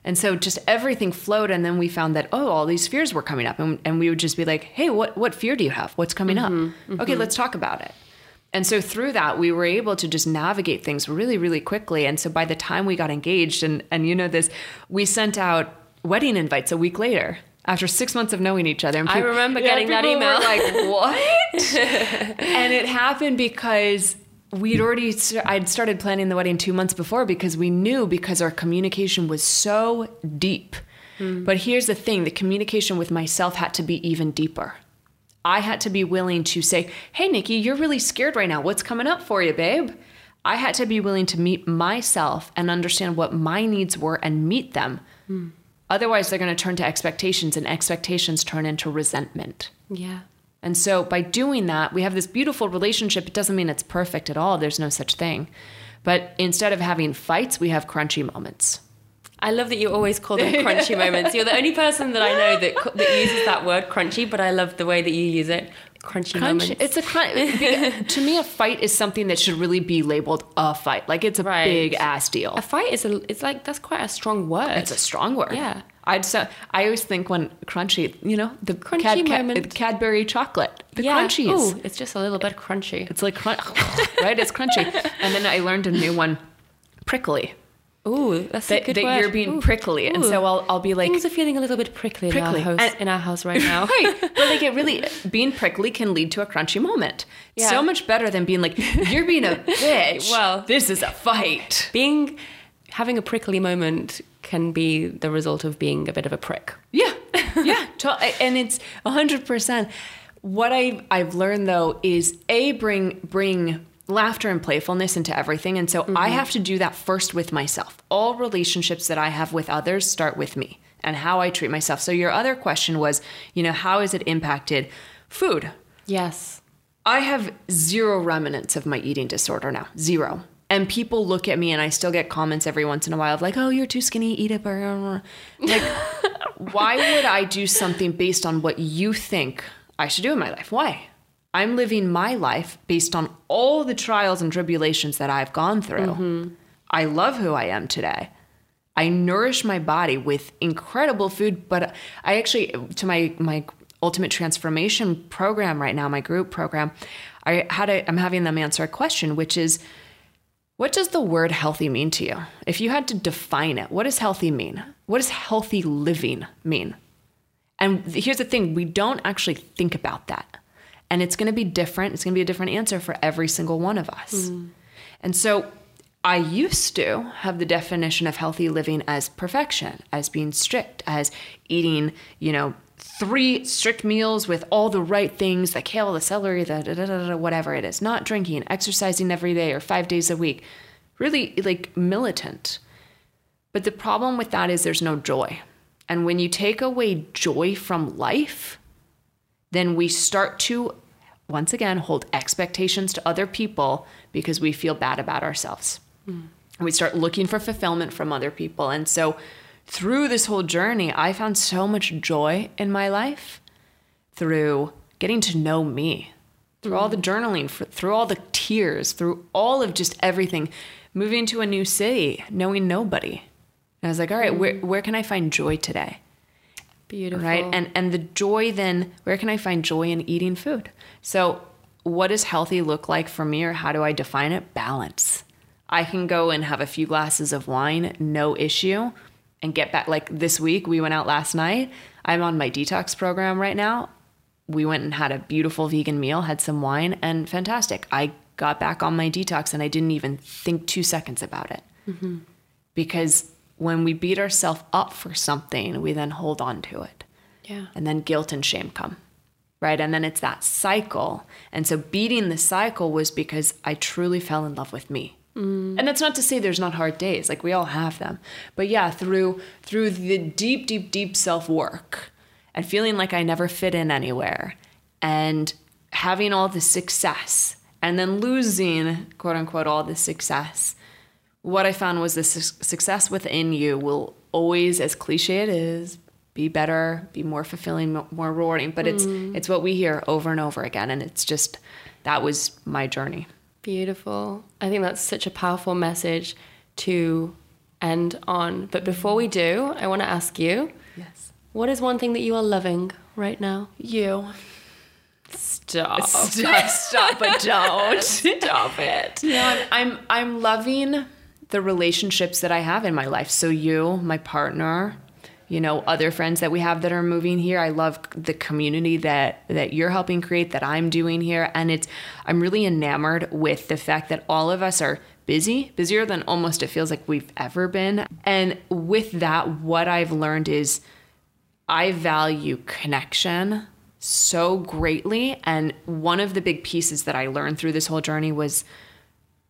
and so just everything flowed and then we found that oh all these fears were coming up and, and we would just be like hey what what fear do you have what's coming up mm-hmm, okay mm-hmm. let's talk about it and so through that, we were able to just navigate things really, really quickly. And so by the time we got engaged, and and you know this, we sent out wedding invites a week later after six months of knowing each other. And I remember getting that people were email. like, what? and it happened because we'd already st- I'd started planning the wedding two months before because we knew because our communication was so deep. Mm. But here's the thing: the communication with myself had to be even deeper. I had to be willing to say, Hey, Nikki, you're really scared right now. What's coming up for you, babe? I had to be willing to meet myself and understand what my needs were and meet them. Mm. Otherwise, they're going to turn to expectations, and expectations turn into resentment. Yeah. And so, by doing that, we have this beautiful relationship. It doesn't mean it's perfect at all, there's no such thing. But instead of having fights, we have crunchy moments. I love that you always call them crunchy moments. You're the only person that I know that that uses that word crunchy, but I love the way that you use it. Crunchy, moments. It's a crunch. to me, a fight is something that should really be labeled a fight. Like it's a Right. big ass deal. a fight is a. It's like that's quite a strong word. It's a strong word. Yeah. I'd so I always think when crunchy, you know, the Crunchy Cad- Cad- Cadbury chocolate, the yeah. crunchies. Ooh, it's just a little bit crunchy. It's like crunch, right? It's crunchy. And then I learned a new one, prickly. Ooh, that's a That, good that word. you're being Ooh. prickly, and so I'll I'll be like, Things are feeling a little bit prickly, Prickly. In, our house, And- in our house right now. right, but like it really being prickly can lead to a crunchy moment. Yeah. So much better than being like, you're being a bitch. Well- this is a fight. Being having a prickly moment can be the result of being a bit of a prick. Yeah, yeah, and it's hundred percent. What I I've learned though is a bring bring laughter and playfulness into everything, and so I mm-hmm. have to do that first with myself. All relationships that I have with others start with me and how I treat myself. So your other question was, you know, how has it impacted food? Yes. I have zero remnants of my eating disorder now. Zero. And people look at me and I still get comments every once in a while of like, oh, you're too skinny, eat burger. Like, why would I do something based on what you think I should do in my life? Why? I'm living my life based on all the trials and tribulations that I've gone through. Mm-hmm. I love who I am today. I nourish my body with incredible food, but I actually to my my ultimate transformation program right now, my group program, I had a I'm having them answer a question, which is what does the word healthy mean to you? If you had to define it, what does healthy mean? What does healthy living mean? And here's the thing we don't actually think about that. And it's going to be different. It's going to be a different answer for every single one of us. Hmm. And so I used to have the definition of healthy living as perfection, as being strict, as eating, you know, three strict meals with all the right things the kale, the celery, the da, da, da, whatever it is, not drinking, exercising every day or five days a week. Really like militant. But the problem with that is there's no joy. And when you take away joy from life, then we start to once again hold expectations to other people because we feel bad about ourselves. Mm. We start looking for fulfillment from other people. And so through this whole journey, I found so much joy in my life through getting to know me, through all the journaling, through all the tears, through all of just everything, moving to a new city, knowing nobody. And I was like, all right, where, where can I find joy today? Beautiful. Right. And and the joy then, where can I find joy in eating food? So what does healthy look like for me or how do I define it? Balance. I can go and have a few glasses of wine, no issue, and get back. Like this week, we went out last night. I'm on my detox program right now. We went and had a beautiful vegan meal, had some wine, and fantastic. I got back on my detox and I didn't even think two seconds about it. Mm-hmm. Because when we beat ourselves up for something, we then hold on to it. Yeah. And then guilt and shame come. Right. And then it's that cycle. And so beating the cycle was because I truly fell in love with me. Mm. And that's not to say there's not hard days. Like we all have them. But yeah, through through the deep, deep, deep self-work and feeling like I never fit in anywhere and having all the success and then losing quote unquote all the success what I found was the su- success within you will always, as cliche it is, be better, be more fulfilling, more rewarding. But it's mm. it's what we hear over and over again, and it's just that was my journey. Beautiful. I think that's such a powerful message to end on. But before we do, I want to ask you. Yes. What is one thing that you are loving right now? You. Stop. Stop. Stop. But don't. Stop it. No, I'm, I'm I'm loving the relationships that I have in my life. So you, my partner, you know, other friends that we have that are moving here. I love the community that that you're helping create that I'm doing here and it's I'm really enamored with the fact that all of us are busy, busier than almost it feels like we've ever been. And with that what I've learned is I value connection so greatly and one of the big pieces that I learned through this whole journey was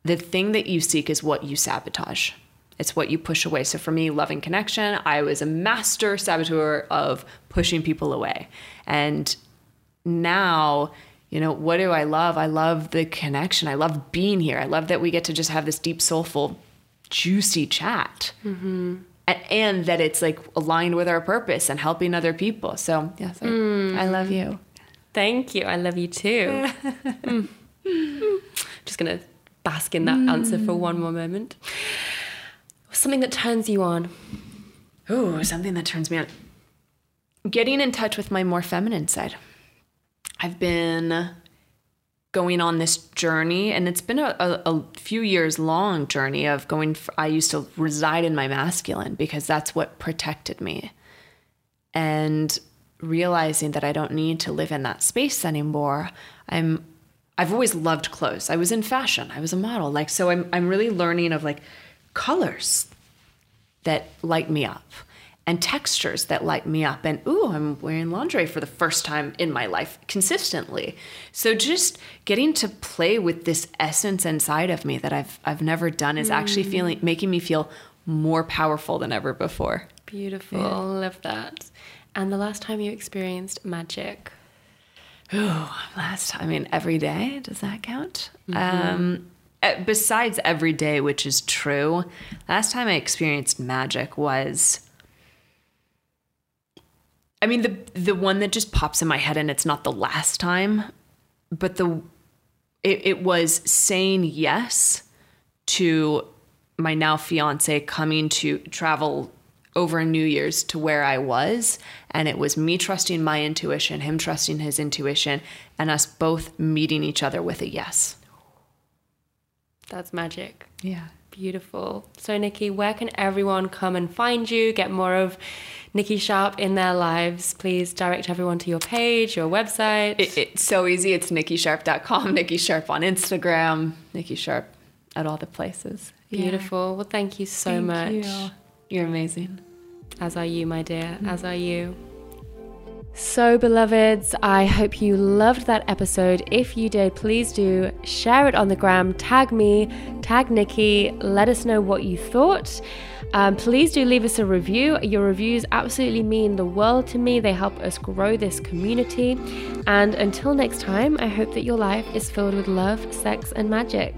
the thing that you seek is what you sabotage. It's what you push away. So for me, loving connection, I was a master saboteur of pushing people away. And now, you know, what do I love? I love the connection. I love being here. I love that we get to just have this deep, soulful, juicy chat. Mm-hmm. And, and, that it's like aligned with our purpose and helping other people. So, yes, I, mm. I love you. Thank you. I love you too. mm. Just going to bask in that mm. answer for one more moment. Something that turns you on. Oh, something that turns me on. Getting in touch with my more feminine side. I've been going on this journey, and it's been a, a, a few years long journey of going. For, I used to reside in my masculine because that's what protected me. And realizing that I don't need to live in that space anymore, I'm I've always loved clothes. I was in fashion. I was a model. Like so I'm I'm really learning of like colors that light me up and textures that light me up and ooh, I'm wearing lingerie for the first time in my life consistently. So just getting to play with this essence inside of me that I've I've never done is mm. actually feeling making me feel more powerful than ever before. Beautiful. Yeah. Love that. And the last time you experienced magic? Oh, last I mean, every day, does that count? Mm-hmm. Um, Uh, besides every day, which is true, last time I experienced magic was. I mean, the the one that just pops in my head, and it's not the last time, but the it, it was saying yes to my now fiance coming to travel over New Year's to where I was. And it was me trusting my intuition, him trusting his intuition, and us both meeting each other with a yes. That's magic. Yeah. Beautiful. So, Nikki, where can everyone come and find you, get more of Nikki Sharp in their lives? Please direct everyone to your page, your website. It, it's so easy. It's nikkisharp.com, Nikki Sharp on Instagram, Nikki Sharp at all the places. Beautiful. Well, thank you so Thank much. you. You're amazing. As are you, my dear. As mm. are you. So, beloveds, I hope you loved that episode. If you did, please do share it on the gram, tag me, tag Nikki, let us know what you thought. Um, please do leave us a review. Your reviews absolutely mean the world to me. They help us grow this community. And until next time, I hope that your life is filled with love, sex, and magic.